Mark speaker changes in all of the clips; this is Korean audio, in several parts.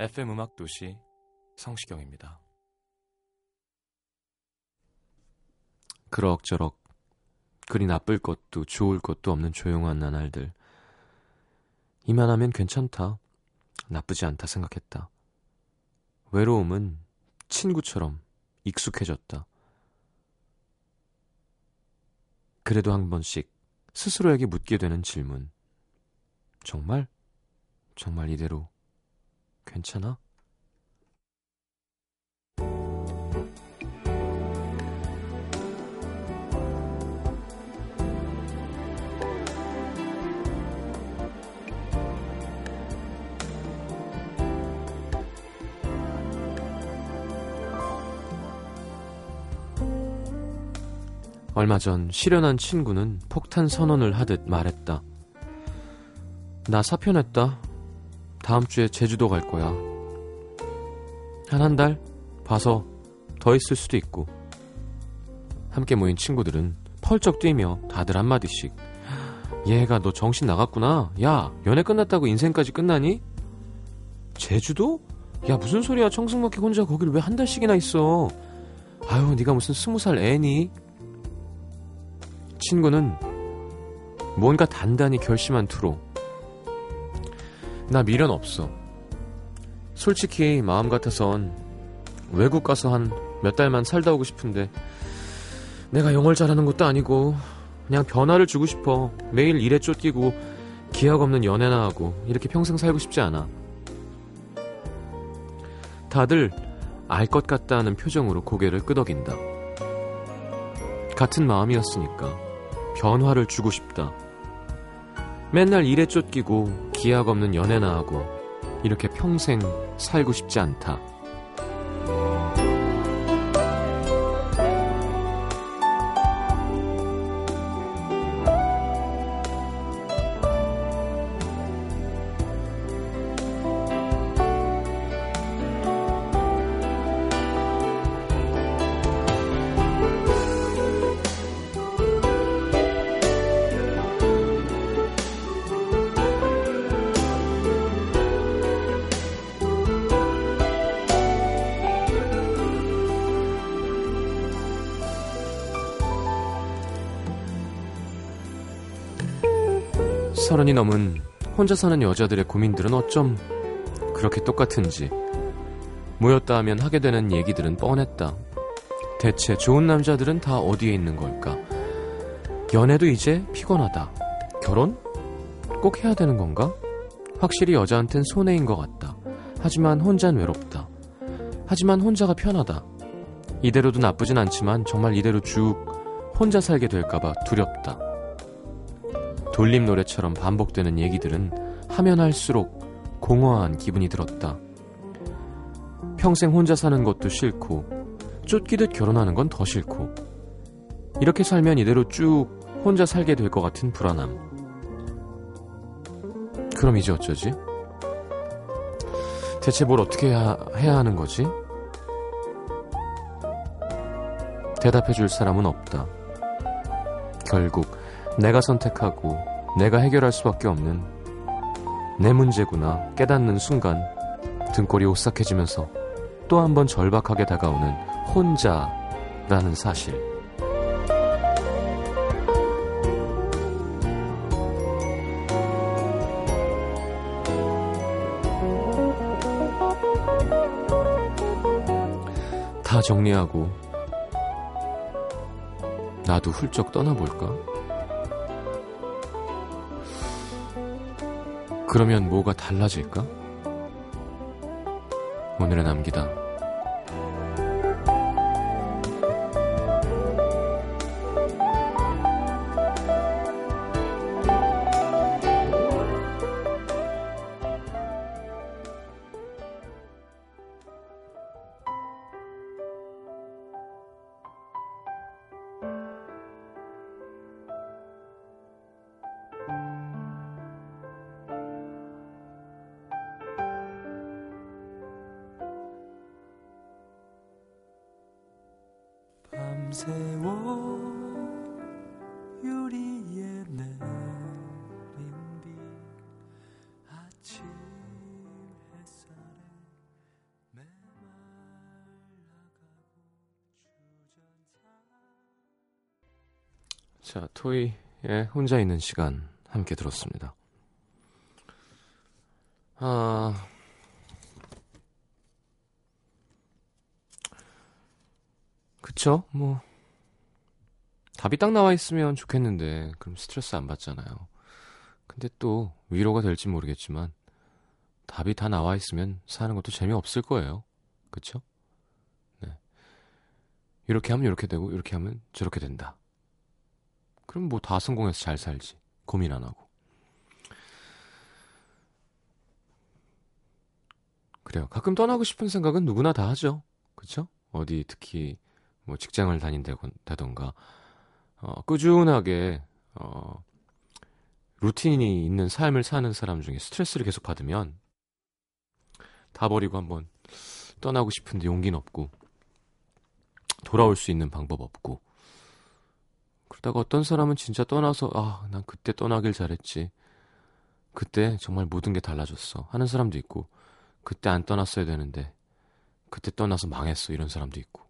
Speaker 1: FM 음악 도시 성시경입니다. 그럭저럭 그리 나쁠 것도 좋을 것도 없는 조용한 나날들. 이만하면 괜찮다. 나쁘지 않다 생각했다. 외로움은 친구처럼 익숙해졌다. 그래도 한 번씩 스스로에게 묻게 되는 질문. 정말? 정말 이대로 괜찮아? 얼마 전 실연한 친구는 폭탄 선언을 하듯 말했다. 나 사표냈다. 다음 주에 제주도 갈 거야. 한 한 달 봐서 더 있을 수도 있고. 함께 모인 친구들은 펄쩍 뛰며 다들 한마디씩. 얘가 너 정신 나갔구나. 야, 연애 끝났다고 인생까지 끝나니? 제주도? 야, 무슨 소리야. 청승맞게 혼자 거길 왜 한 달씩이나 있어. 아유, 네가 무슨 스무 살 애니? 친구는 뭔가 단단히 결심한 투로 나 미련 없어. 솔직히 마음 같아선 외국 가서 한 몇 달만 살다 오고 싶은데 내가 영어를 잘하는 것도 아니고 그냥 변화를 주고 싶어. 매일 일에 쫓기고 기약 없는 연애나 하고 이렇게 평생 살고 싶지 않아. 다들 알 것 같다는 표정으로 고개를 끄덕인다. 같은 마음이었으니까 변화를 주고 싶다. 맨날 일에 쫓기고 기약 없는 연애나 하고 이렇게 평생 살고 싶지 않다. 서른이 넘은 혼자 사는 여자들의 고민들은 어쩜 그렇게 똑같은지 모였다 하면 하게 되는 얘기들은 뻔했다. 대체 좋은 남자들은 다 어디에 있는 걸까? 연애도 이제 피곤하다. 결혼? 꼭 해야 되는 건가? 확실히 여자한텐 손해인 것 같다. 하지만 혼잔 외롭다. 하지만 혼자가 편하다. 이대로도 나쁘진 않지만 정말 이대로 쭉 혼자 살게 될까봐 두렵다. 돌림 노래처럼 반복되는 얘기들은 하면 할수록 공허한 기분이 들었다. 평생 혼자 사는 것도 싫고, 쫓기듯 결혼하는 건 더 싫고, 이렇게 살면 이대로 쭉 혼자 살게 될 것 같은 불안함. 그럼 이제 어쩌지? 대체 뭘 어떻게 해야, 해야 하는 거지? 대답해 줄 사람은 없다. 결국 내가 선택하고 내가 해결할 수밖에 없는 내 문제구나 깨닫는 순간 등골이 오싹해지면서 또 한 번 절박하게 다가오는 혼자라는 사실. 다 정리하고 나도 훌쩍 떠나볼까? 그러면 뭐가 달라질까? 오늘의 남기다.
Speaker 2: 자
Speaker 1: 자, 토이의 혼자 있는 시간 함께 들었습니다. 아, 그쵸? 뭐, 답이 딱 나와 있으면 좋겠는데, 그럼 스트레스 안 받잖아요. 근데 또, 위로가 될지 모르겠지만, 답이 다 나와 있으면 사는 것도 재미없을 거예요. 그쵸? 네. 이렇게 하면 이렇게 되고, 이렇게 하면 저렇게 된다. 그럼 뭐 다 성공해서 잘 살지. 고민 안 하고. 그래요. 가끔 떠나고 싶은 생각은 누구나 다 하죠. 그쵸? 어디 특히 뭐 직장을 다닌다던가, 어, 꾸준하게, 어, 루틴이 있는 삶을 사는 사람 중에 스트레스를 계속 받으면 다 버리고 한번 떠나고 싶은데 용기는 없고, 돌아올 수 있는 방법 없고, 그러다가 어떤 사람은 진짜 떠나서 아, 난 그때 떠나길 잘했지. 그때 정말 모든 게 달라졌어. 하는 사람도 있고 그때 안 떠났어야 되는데 그때 떠나서 망했어. 이런 사람도 있고.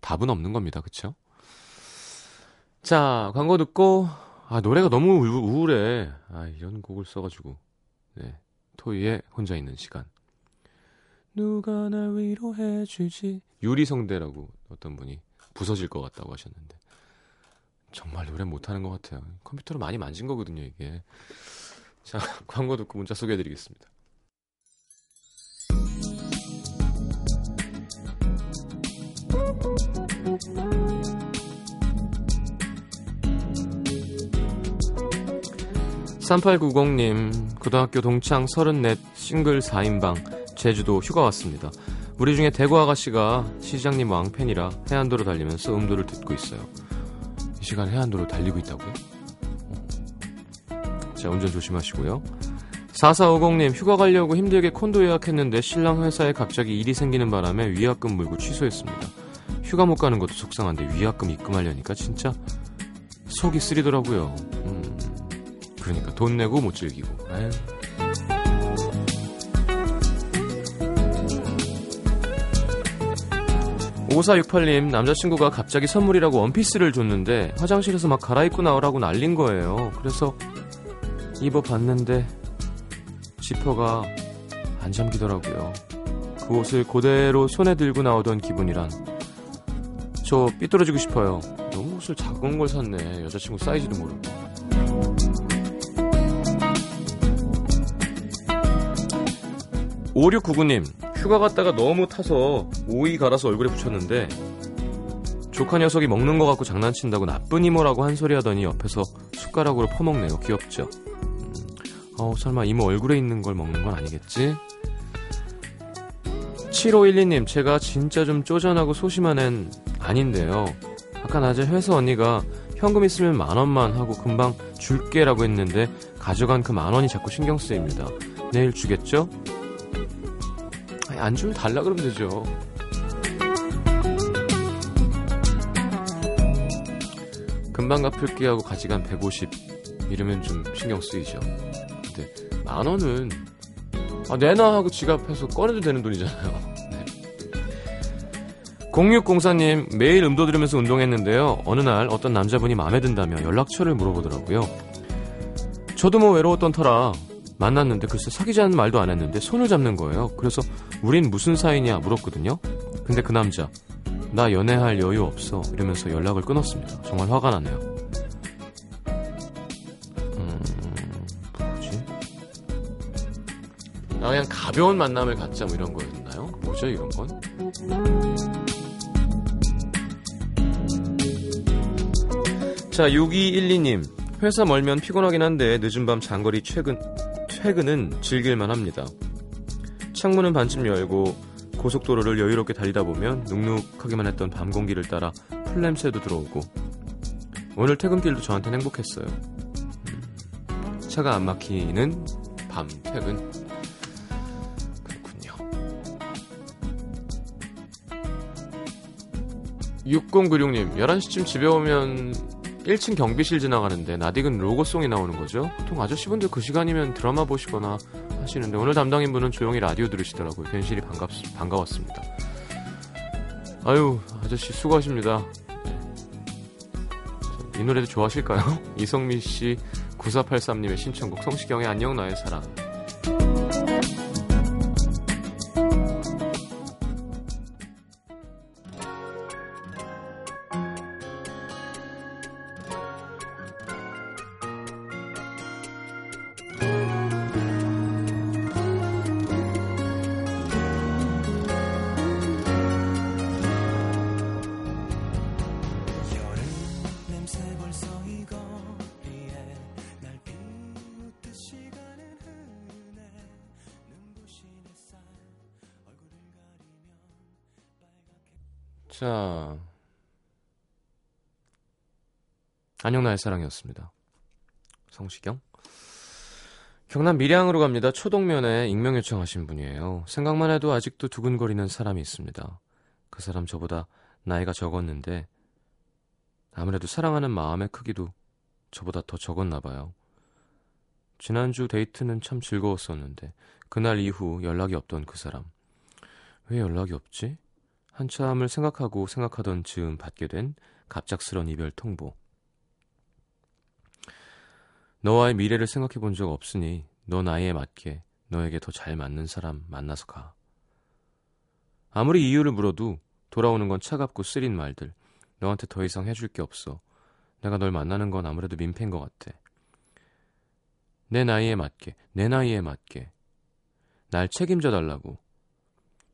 Speaker 1: 답은 없는 겁니다. 그쵸? 자, 광고 듣고 아, 노래가 너무 우울, 해 아, 이런 곡을 써 가지고 네, 토이의 혼자 있는 시간. 누가 날 위로해 주지 유리성대라고 어떤 분이 부서질 것 같다고 하셨는데 정말 노래 못하는 것 같아요. 컴퓨터로 많이 만진 거거든요, 이게. 자, 광고 듣고 문자 소개해드리겠습니다. (3890님) 고등학교 동창 34 싱글 4인방 제주도 휴가 왔습니다 우리 중에 대구 아가씨가 시장님 왕팬이라 해안도로 달리면서 음도를 듣고 있어요 이 시간 해안도로 달리고 있다고요? 자, 운전 조심하시고요. 4450님, 휴가 가려고 힘들게 콘도 예약했는데 신랑 회사에 갑자기 일이 생기는 바람에 위약금 물고 취소했습니다. 휴가 못 가는 것도 속상한데 위약금 입금하려니까 진짜 속이 쓰리더라고요. 음, 그러니까 돈 내고 못 즐기고. 에휴. 5468님, 남자친구가 갑자기 선물이라고 원피스를 줬는데 화장실에서 막 갈아입고 나오라고 날린 거예요. 그래서 입어봤는데 지퍼가 안 잠기더라고요. 그 옷을 그대로 손에 들고 나오던 기분이란 저 삐뚤어지고 싶어요. 너무 옷을 작은 걸 샀네. 여자친구 사이즈도 모르고. 오육구구님 휴가 갔다가 너무 타서 오이 갈아서 얼굴에 붙였는데 조카 녀석이 먹는 거 갖고 장난친다고 나쁜 이모라고 한 소리 하더니 옆에서 숟가락으로 퍼먹네요. 귀엽죠? 음, 어, 설마 이모 얼굴에 있는 걸 먹는 건 아니겠지? 7512님, 제가 진짜 좀 쪼잔하고 소심한 앤 아닌데요. 아까 낮에 회사 언니가 현금 있으면 만 원만 하고 금방 줄게라고 했는데 가져간 그 만 원이 자꾸 신경 쓰입니다. 내일 주겠죠? 안 주면 달라 그러면 되죠. 금방 갚을게 하고 가져간 150 이러면 좀 신경 쓰이죠. 근데 만 원은 아, 내놔 하고 지갑해서 꺼내도 되는 돈이잖아요. 네. 0604님 매일 음도 들으면서 운동했는데요. 어느 날 어떤 남자분이 마음에 든다며 연락처를 물어보더라고요. 저도 뭐 외로웠던 터라 만났는데 글쎄 사귀자는 말도 안 했는데 손을 잡는 거예요. 그래서 우린 무슨 사이냐 물었거든요. 근데 그 남자 나 연애할 여유 없어 이러면서 연락을 끊었습니다. 정말 화가 나네요. 음, 뭐지? 아, 그냥 가벼운 만남을 갖자 뭐 이런 거였나요? 뭐죠 이런 건? 자 6212님 회사 멀면 피곤하긴 한데 늦은 밤 장거리 퇴근, 퇴근은 즐길만 합니다. 창문은 반쯤 열고 고속도로를 여유롭게 달리다 보면 눅눅하기만 했던 밤 공기를 따라 풀냄새도 들어오고 오늘 퇴근길도 저한테는 행복했어요. 음, 차가 안 막히는 밤 퇴근 그렇군요. 6096님 11시쯤 집에 오면 1층 경비실 지나가는데 나딕은 로고송이 나오는 거죠. 보통 아저씨분들 그 시간이면 드라마 보시거나 하시는데 오늘 담당인 분은 조용히 라디오 들으시더라고요. 괜시리 반갑, 반가웠습니다. 아유 아저씨 수고하십니다. 이 노래도 좋아하실까요? 이성민 씨 9483님의 신청곡 성시경의 안녕 나의 사랑 사랑이었습니다. 성시경. 경남 밀양으로 갑니다. 초동면에 익명 요청하신 분이에요. 생각만 해도 아직도 두근거리는 사람이 있습니다. 그 사람 저보다 나이가 적었는데 아무래도 사랑하는 마음의 크기도 저보다 더 적었나 봐요. 지난주 데이트는 참 즐거웠었는데 그날 이후 연락이 없던 그 사람. 왜 연락이 없지? 한참을 생각하고 생각하던 즈음 받게 된 갑작스런 이별 통보. 너와의 미래를 생각해 본 적 없으니 너 나이에 맞게 너에게 더 잘 맞는 사람 만나서 가. 아무리 이유를 물어도 돌아오는 건 차갑고 쓰린 말들. 너한테 더 이상 해줄 게 없어. 내가 널 만나는 건 아무래도 민폐인 것 같아. 내 나이에 맞게, 내 나이에 맞게. 날 책임져 달라고.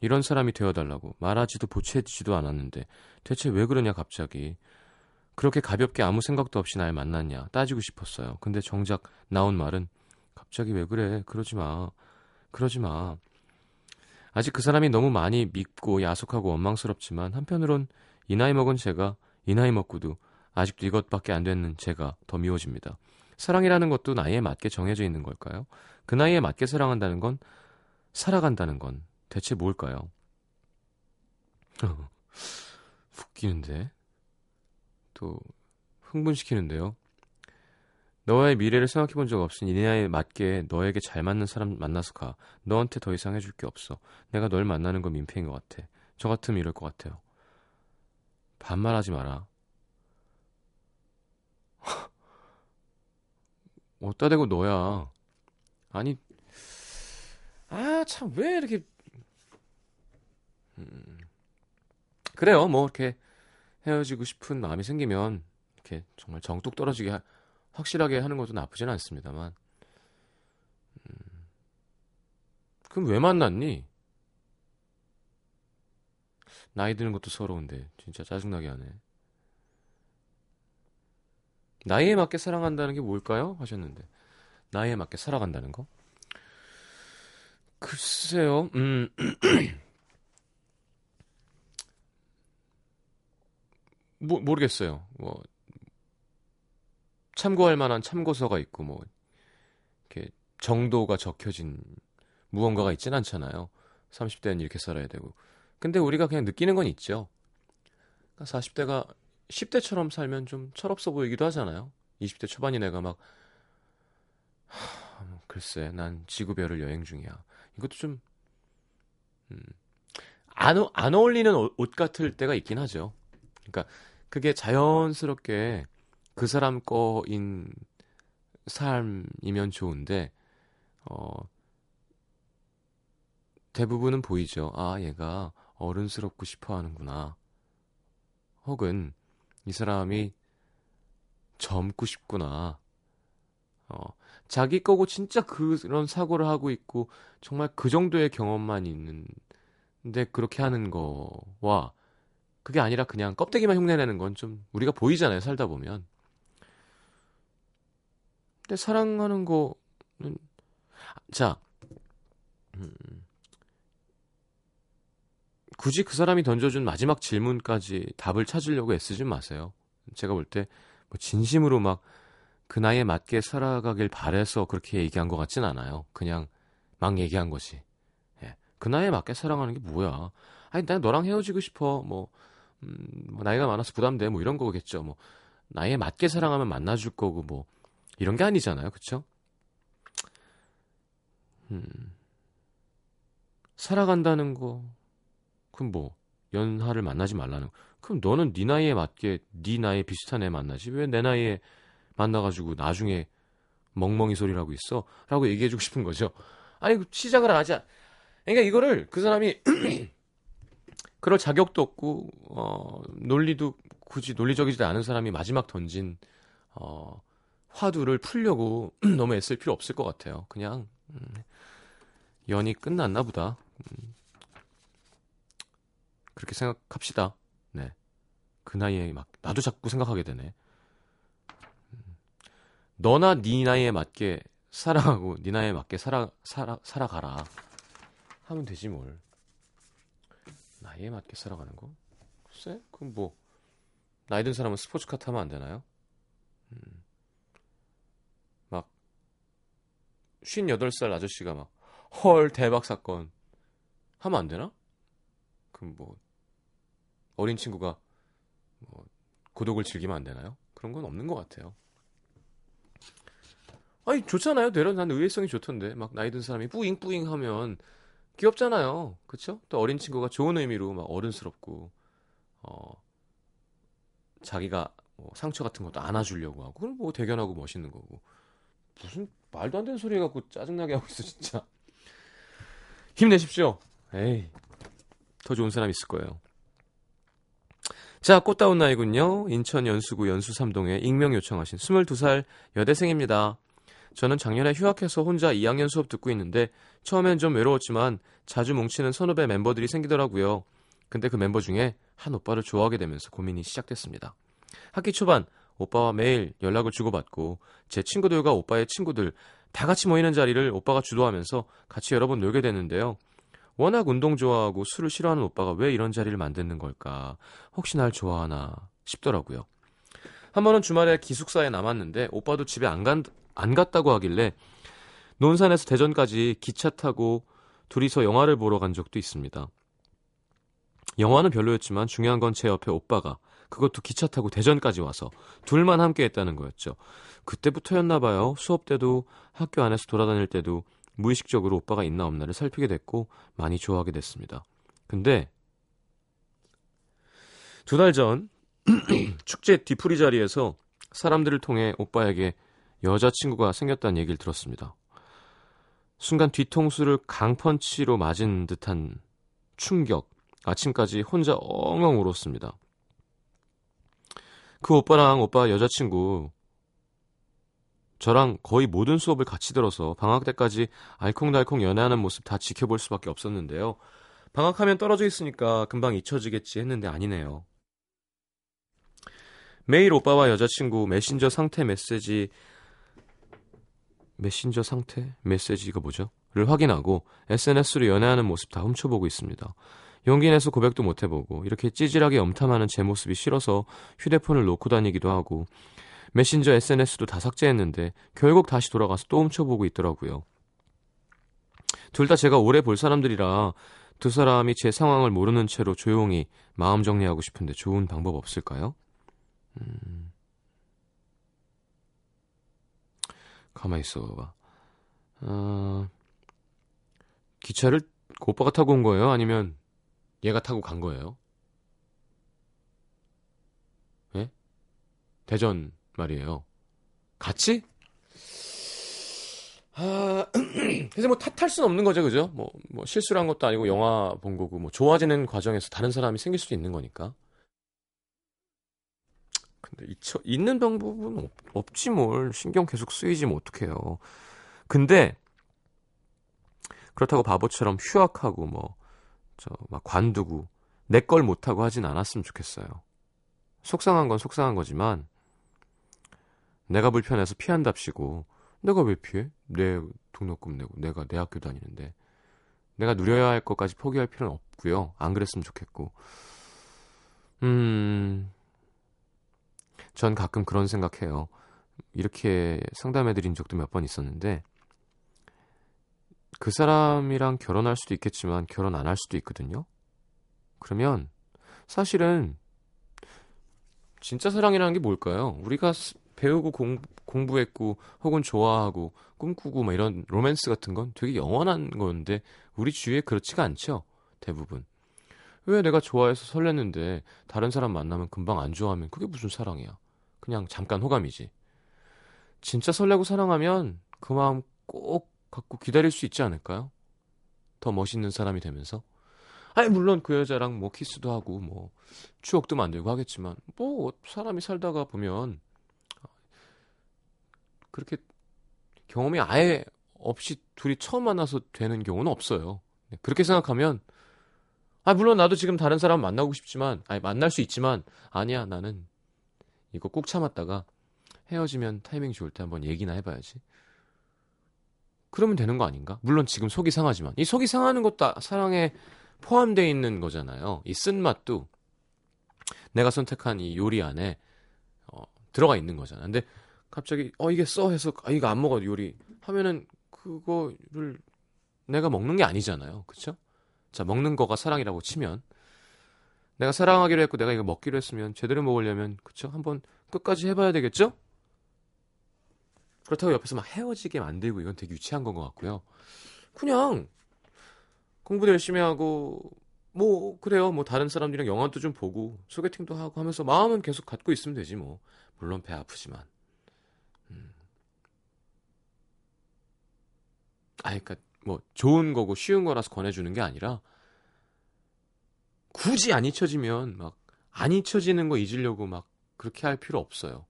Speaker 1: 이런 사람이 되어 달라고 말하지도 보채지도 않았는데 대체 왜 그러냐 갑자기 그렇게 가볍게 아무 생각도 없이 날 만났냐 따지고 싶었어요. 근데 정작 나온 말은 갑자기 왜 그래 그러지 마 그러지 마 아직 그 사람이 너무 많이 믿고 야속하고 원망스럽지만 한편으론 이 나이 먹은 제가 이 나이 먹고도 아직도 이것밖에 안 되는 제가 더 미워집니다. 사랑이라는 것도 나이에 맞게 정해져 있는 걸까요? 그 나이에 맞게 사랑한다는 건 살아간다는 건 대체 뭘까요? 웃기는데? 또 흥분시키는데요. 너와의 미래를 생각해 본 적 없으니 이 나이에 맞게 너에게 잘 맞는 사람 만나서 가. 너한테 더 이상 해줄 게 없어. 내가 널 만나는 건 민폐인 것 같아. 저 같으면 이럴 것 같아요. 반말하지 마라. 어따 대고 너야. 아니, 아, 참, 왜 이렇게 음, 그래요. 뭐 이렇게 헤어지고 싶은 마음이 생기면 이렇게 정말 정뚝 떨어지게 하, 확실하게 하는 것도 나쁘진 않습니다만. 음, 그럼 왜 만났니? 나이 드는 것도 서러운데 진짜 짜증나게 하네. 나이에 맞게 사랑한다는 게 뭘까요? 하셨는데 나이에 맞게 살아간다는 거? 글쎄요. 음. 뭐, 모르겠어요. 뭐 참고할 만한 참고서가 있고 뭐 이렇게 정도가 적혀진 무언가가 있진 않잖아요. 30대는 이렇게 살아야 되고. 근데 우리가 그냥 느끼는 건 있죠. 그러니까 40대가 10대처럼 살면 좀 철없어 보이기도 하잖아요. 20대 초반인 애가 막 하, 뭐 글쎄 난 지구별을 여행 중이야. 이것도 좀 음, 안, 안 어울리는 옷 같을 때가 있긴 하죠. 그러니까 그게 자연스럽게 그 사람 거인 삶이면 좋은데 어 대부분은 보이죠. 아, 얘가 어른스럽고 싶어 하는구나. 혹은 이 사람이 젊고 싶구나. 어, 자기 거고 진짜 그런 사고를 하고 있고 정말 그 정도의 경험만 있는 근데 그렇게 하는 거와 그게 아니라 그냥 껍데기만 흉내내는 건 좀 우리가 보이잖아요 살다 보면. 근데 사랑하는 거는 자 음, 굳이 그 사람이 던져준 마지막 질문까지 답을 찾으려고 애쓰지 마세요. 제가 볼 때 뭐 진심으로 막 그 나이에 맞게 살아가길 바래서 그렇게 얘기한 것 같진 않아요. 그냥 막 얘기한 것이. 그 나이에 맞게 사랑하는 게 뭐야? 아니, 난 너랑 헤어지고 싶어. 뭐, 음, 뭐 나이가 많아서 부담돼. 뭐 이런 거겠죠. 뭐, 나이에 맞게 사랑하면 만나줄 거고, 뭐, 이런 게 아니잖아요. 그쵸? 음, 살아간다는 거, 그럼 뭐, 연하를 만나지 말라는 거. 그럼 너는 네 나이에 맞게 네 나이에 비슷한 애 만나지. 왜 내 나이에 만나가지고 나중에 멍멍이 소리를 하고 있어? 라고 얘기해주고 싶은 거죠. 아니, 시작을 하자. 그러니까 이거를 그 사람이 그럴 자격도 없고 어 논리도 굳이 논리적이지도 않은 사람이 마지막 던진 어 화두를 풀려고 너무 애쓸 필요 없을 것 같아요. 그냥 음, 연이 끝났나 보다. 음, 그렇게 생각합시다. 네. 그 나이에 막 나도 자꾸 생각하게 되네. 음, 너나 네 나이에 맞게 사랑하고 네 나이에 맞게 살아 살아 살아가라. 하면 되지 뭘. 나이에 맞게 살아가는 거? 글쎄, 그럼 뭐 나이 든 사람은 스포츠카 타면 안 되나요? 음. 막 58살 아저씨가 막 헐 대박 사건 하면 안 되나? 그럼 뭐 어린 친구가 뭐 고독을 즐기면 안 되나요? 그런 건 없는 것 같아요. 아니 좋잖아요. 내려 난 의외성이 좋던데 막 나이 든 사람이 뿌잉뿌잉 하면 귀엽잖아요. 그쵸? 또 어린 친구가 좋은 의미로 막 어른스럽고, 어, 자기가 뭐 상처 같은 것도 안아주려고 하고, 그럼 뭐 대견하고 멋있는 거고. 무슨 말도 안 되는 소리 해갖고 짜증나게 하고 있어, 진짜. 힘내십시오. 에이, 더 좋은 사람 있을 거예요. 자, 꽃다운 나이군요. 인천 연수구 연수 삼동에 익명 요청하신 22살 여대생입니다. 저는 작년에 휴학해서 혼자 2학년 수업 듣고 있는데 처음엔 좀 외로웠지만 자주 뭉치는 선후배 멤버들이 생기더라고요. 근데 그 멤버 중에 한 오빠를 좋아하게 되면서 고민이 시작됐습니다. 학기 초반 오빠와 매일 연락을 주고받고 제 친구들과 오빠의 친구들 다 같이 모이는 자리를 오빠가 주도하면서 같이 여러 번 놀게 됐는데요. 워낙 운동 좋아하고 술을 싫어하는 오빠가 왜 이런 자리를 만드는 걸까? 혹시 날 좋아하나 싶더라고요. 한 번은 주말에 기숙사에 남았는데 오빠도 집에 안, 간, 안 갔다고 하길래 논산에서 대전까지 기차 타고 둘이서 영화를 보러 간 적도 있습니다. 영화는 별로였지만 중요한 건 제 옆에 오빠가 그것도 기차 타고 대전까지 와서 둘만 함께 했다는 거였죠. 그때부터였나 봐요. 수업 때도 학교 안에서 돌아다닐 때도 무의식적으로 오빠가 있나 없나를 살피게 됐고 많이 좋아하게 됐습니다. 근데 두 달 전 축제 뒤풀이 자리에서 사람들을 통해 오빠에게 여자친구가 생겼다는 얘기를 들었습니다. 순간 뒤통수를 강펀치로 맞은 듯한 충격. 아침까지 혼자 엉엉 울었습니다. 그 오빠랑 오빠 여자친구 저랑 거의 모든 수업을 같이 들어서 방학 때까지 알콩달콩 연애하는 모습 다 지켜볼 수밖에 없었는데요. 방학하면 떨어져 있으니까 금방 잊혀지겠지 했는데 아니네요. 매일 오빠와 여자친구 메신저 상태 메시지 메신저 상태? 메시지 이거 뭐죠? 를 확인하고 SNS로 연애하는 모습 다 훔쳐보고 있습니다. 용기 내서 고백도 못 해보고 이렇게 찌질하게 염탐하는 제 모습이 싫어서 휴대폰을 놓고 다니기도 하고 메신저 SNS도 다 삭제했는데 결국 다시 돌아가서 또 훔쳐보고 있더라고요. 둘 다 제가 오래 볼 사람들이라 두 사람이 제 상황을 모르는 채로 조용히 마음 정리하고 싶은데 좋은 방법 없을까요? 음... 가만히 있어봐. 어, 기차를 그 오빠가 타고 온 거예요? 아니면 얘가 타고 간 거예요? 예? 대전 말이에요. 같이? 아, 그래서 뭐 탓할 수는 없는 거죠, 그죠? 뭐, 뭐 실수를 한 것도 아니고 영화 본 거고, 뭐 좋아지는 과정에서 다른 사람이 생길 수도 있는 거니까. 근데 잊혀, 있는 방법은 없, 지 뭘. 신경 계속 쓰이지 면 어떡해요. 근데, 그렇다고 바보처럼 휴학하고 뭐, 저, 막 관두고, 내 걸 못하고 하진 않았으면 좋겠어요. 속상한 건 속상한 거지만, 내가 불편해서 피한답시고, 내가 왜 피해? 내 등록금 내고, 내가 내 학교 다니는데. 내가 누려야 할 것까지 포기할 필요는 없고요. 안 그랬으면 좋겠고. 음, 전 가끔 그런 생각해요. 이렇게 상담해드린 적도 몇 번 있었는데, 그 사람이랑 결혼할 수도 있겠지만 결혼 안 할 수도 있거든요. 그러면 사실은 진짜 사랑이라는 게 뭘까요? 우리가 배우고 공, 공부했고 혹은 좋아하고 꿈꾸고 막 이런 로맨스 같은 건 되게 영원한 건데 우리 주위에 그렇지가 않죠. 대부분. 왜 내가 좋아해서 설렜는데 다른 사람 만나면 금방 안 좋아하면 그게 무슨 사랑이야. 그냥 잠깐 호감이지. 진짜 설레고 사랑하면 그 마음 꼭 갖고 기다릴 수 있지 않을까요? 더 멋있는 사람이 되면서. 아니 물론 그 여자랑 뭐 키스도 하고 뭐 추억도 만들고 하겠지만 뭐 사람이 살다가 보면 그렇게 경험이 아예 없이 둘이 처음 만나서 되는 경우는 없어요. 네, 그렇게 생각하면 아 물론 나도 지금 다른 사람 만나고 싶지만 아니 만날 수 있지만 아니야 나는 이거 꼭 참았다가 헤어지면 타이밍 좋을 때 한번 얘기나 해봐야지. 그러면 되는 거 아닌가? 물론 지금 속이 상하지만 이 속이 상하는 것도 사랑에 포함되어 있는 거잖아요. 이 쓴맛도 내가 선택한 이 요리 안에 어, 들어가 있는 거잖아. 근데 갑자기 어 이게 써 해서 아 이거 안 먹어 요리 하면은 그거를 내가 먹는 게 아니잖아요. 그쵸? 자 먹는 거가 사랑이라고 치면 내가 사랑하기로 했고 내가 이거 먹기로 했으면 제대로 먹으려면 그쵸? 한번 끝까지 해봐야 되겠죠? 그렇다고 옆에서 막 헤어지게 만들고 이건 되게 유치한 건 것 같고요. 그냥 공부도 열심히 하고 뭐 그래요. 뭐 다른 사람들이랑 영화도 좀 보고 소개팅도 하고 하면서 마음은 계속 갖고 있으면 되지 뭐. 물론 배 아프지만. 아, 그러니까 뭐 좋은 거고 쉬운 거라서 권해주는 게 아니라 굳이 안 잊혀지면 막 안 잊혀지는 거 잊으려고 막 그렇게 할 필요 없어요.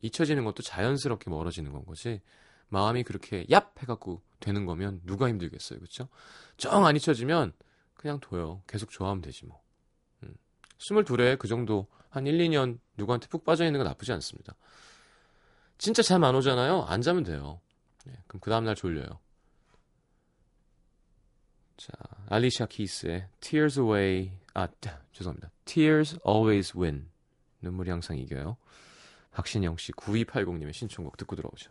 Speaker 1: 잊혀지는 것도 자연스럽게 멀어지는 건 거지. 마음이 그렇게 얍 해갖고 되는 거면 누가 힘들겠어요, 그렇죠? 정 안 잊혀지면 그냥 둬요. 계속 좋아하면 되지 뭐. 음. 22에 그 정도 한 1, 2년 누구한테 푹 빠져 있는 건 나쁘지 않습니다. 진짜 잠 안 오잖아요. 안 자면 돼요. 네, 그럼 그 다음날 졸려요. 자, 알리샤 키스의 Tears Away, 아, 죄송합니다. Tears Always Win. 눈물이 항상 이겨요. 박신영 씨 9280님의 신청곡 듣고 들어오죠.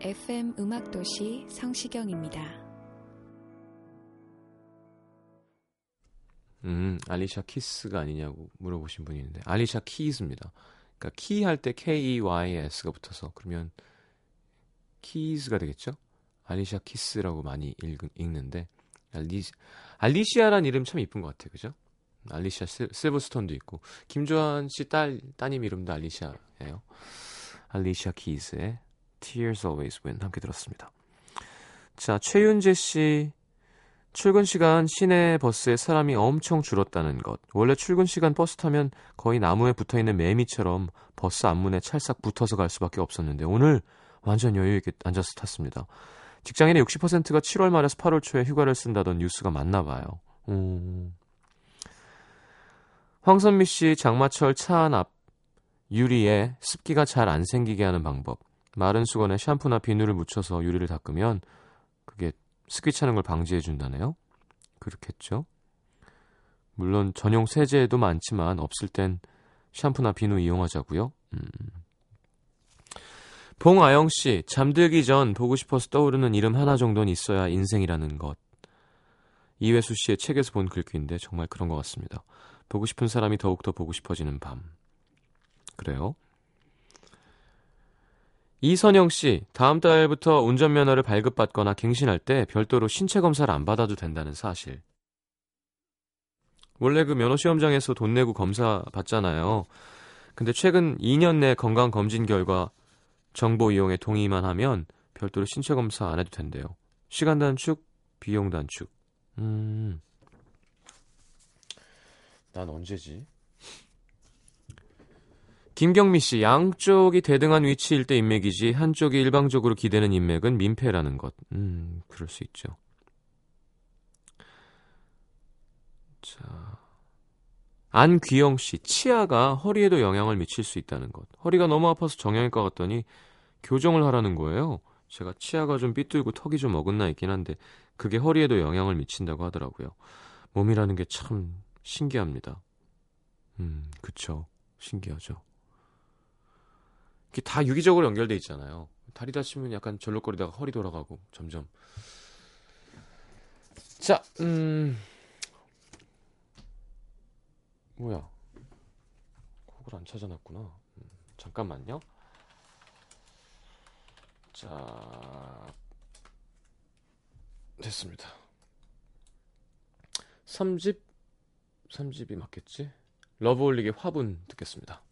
Speaker 3: FM 음악도시 성시경입니다.
Speaker 1: 음, 알리샤 키스가 아니냐고 물어보신 분이 있는데 알리샤 키즈입니다. 그러니까 키 할 때 K E Y S가 붙어서 그러면 키즈가 되겠죠? 알리샤 키스라고 많이 읽, 읽는데 알리 알리시아란 이름 참 이쁜 것 같아요. 그죠? 알리샤 실, 실버스톤도 있고 김조한 씨 딸 따님 이름도 알리샤예요. 알리샤 키즈의 Tears Always Win 함께 들었습니다. 자, 최윤재 씨 출근 시간 시내 버스에 사람이 엄청 줄었다는 것. 원래 출근 시간 버스 타면 거의 나무에 붙어 있는 매미처럼 버스 앞문에 찰싹 붙어서 갈 수밖에 없었는데 오늘 완전 여유 있게 앉아서 탔습니다. 직장인의 60%가 7월 말에서 8월 초에 휴가를 쓴다던 뉴스가 맞나 봐요. 음. 황선미 씨 장마철 차 안 앞 유리에 습기가 잘 안 생기게 하는 방법. 마른 수건에 샴푸나 비누를 묻혀서 유리를 닦으면 그게 습기 차는 걸 방지해 준다네요. 그렇겠죠? 물론 전용 세제도 많지만 없을 땐 샴푸나 비누 이용하자고요. 음. 봉아영 씨, 잠들기 전 보고 싶어서 떠오르는 이름 하나 정도는 있어야 인생이라는 것. 이회수 씨의 책에서 본 글귀인데 정말 그런 것 같습니다. 보고 싶은 사람이 더욱더 보고 싶어지는 밤. 그래요? 이선영 씨, 다음 달부터 운전면허를 발급받거나 갱신할 때 별도로 신체 검사를 안 받아도 된다는 사실. 원래 그 면허 시험장에서 돈 내고 검사 받잖아요. 근데 최근 2년 내 건강 검진 결과 정보 이용에 동의만 하면 별도로 신체 검사 안 해도 된대요. 시간 단축, 비용 단축. 음. 난 언제지? 김경미 씨, 양쪽이 대등한 위치일 때 인맥이지 한쪽이 일방적으로 기대는 인맥은 민폐라는 것. 음, 그럴 수 있죠. 자. 안귀영 씨, 치아가 허리에도 영향을 미칠 수 있다는 것. 허리가 너무 아파서 정형외과 갔더니 교정을 하라는 거예요. 제가 치아가 좀 삐뚤고 턱이 좀 어긋나 있긴 한데 그게 허리에도 영향을 미친다고 하더라고요. 몸이라는 게 참 신기합니다. 음, 그쵸. 신기하죠. 이게 다 유기적으로 연결돼 있잖아요. 다리 다치면 약간 절룩거리다가 허리 돌아가고 점점. 자, 음. 뭐야? 곡을 안 찾아놨구나. 음, 잠깐만요. 자, 됐습니다. 3집? 3집이 맞겠지? 러브홀릭의 화분 듣겠습니다.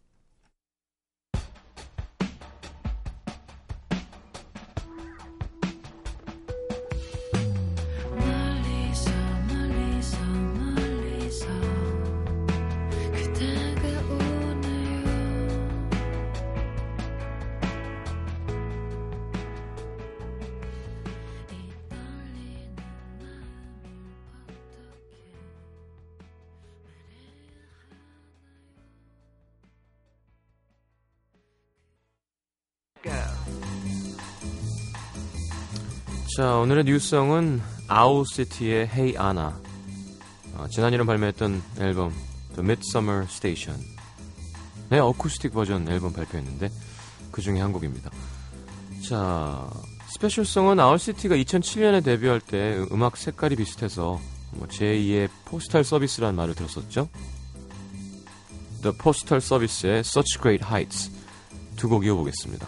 Speaker 1: 자, 오늘의 뉴스성은 아웃시티의 Hey Anna. 어, 지난 여름 발매했던 앨범 The Midsummer Station. 네, 어쿠스틱 버전 앨범 발표했는데 그 중에 한 곡입니다. 자, 스페셜송은 아웃시티가 2007년에 데뷔할 때 음악 색깔이 비슷해서 뭐 제2의 Postal Service라는 말을 들었었죠. The Postal Service의 Such Great Heights 두 곡 이어보겠습니다.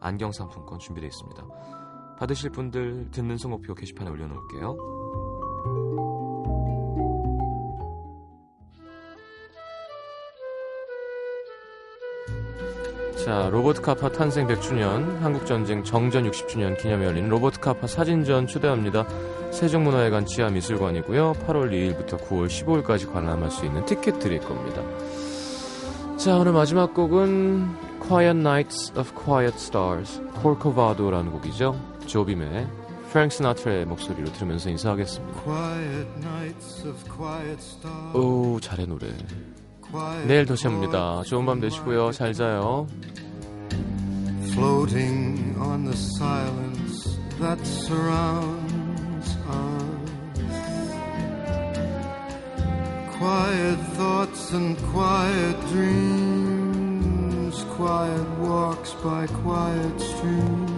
Speaker 1: 안경 상품권 준비되어 있습니다. 받으실 분들 듣는 성목표 게시판에 올려놓을게요. 자, 로버트 카파 탄생 100주년, 한국전쟁 정전 60주년 기념에 열린 로버트 카파 사진전 초대합니다. 세종문화회관 지하미술관이고요. 8월 2일부터 9월 15일까지 관람할 수 있는 티켓 드릴 겁니다. 자, 오늘 마지막 곡은 Quiet Nights of Quiet Stars, 콜코바도라는 곡이죠. 조빔의 프랭크 스나트라의 목소리로 들으면서 인사하겠습니다.
Speaker 4: Quiet nights of quiet stars.
Speaker 1: 오, 잘해 노래. 내일 더 뵙니다. 좋은 밤 되시고요. 잘 자요.
Speaker 4: floating on the silence that surrounds us. Quiet thoughts and quiet dreams, quiet walks by quiet streams.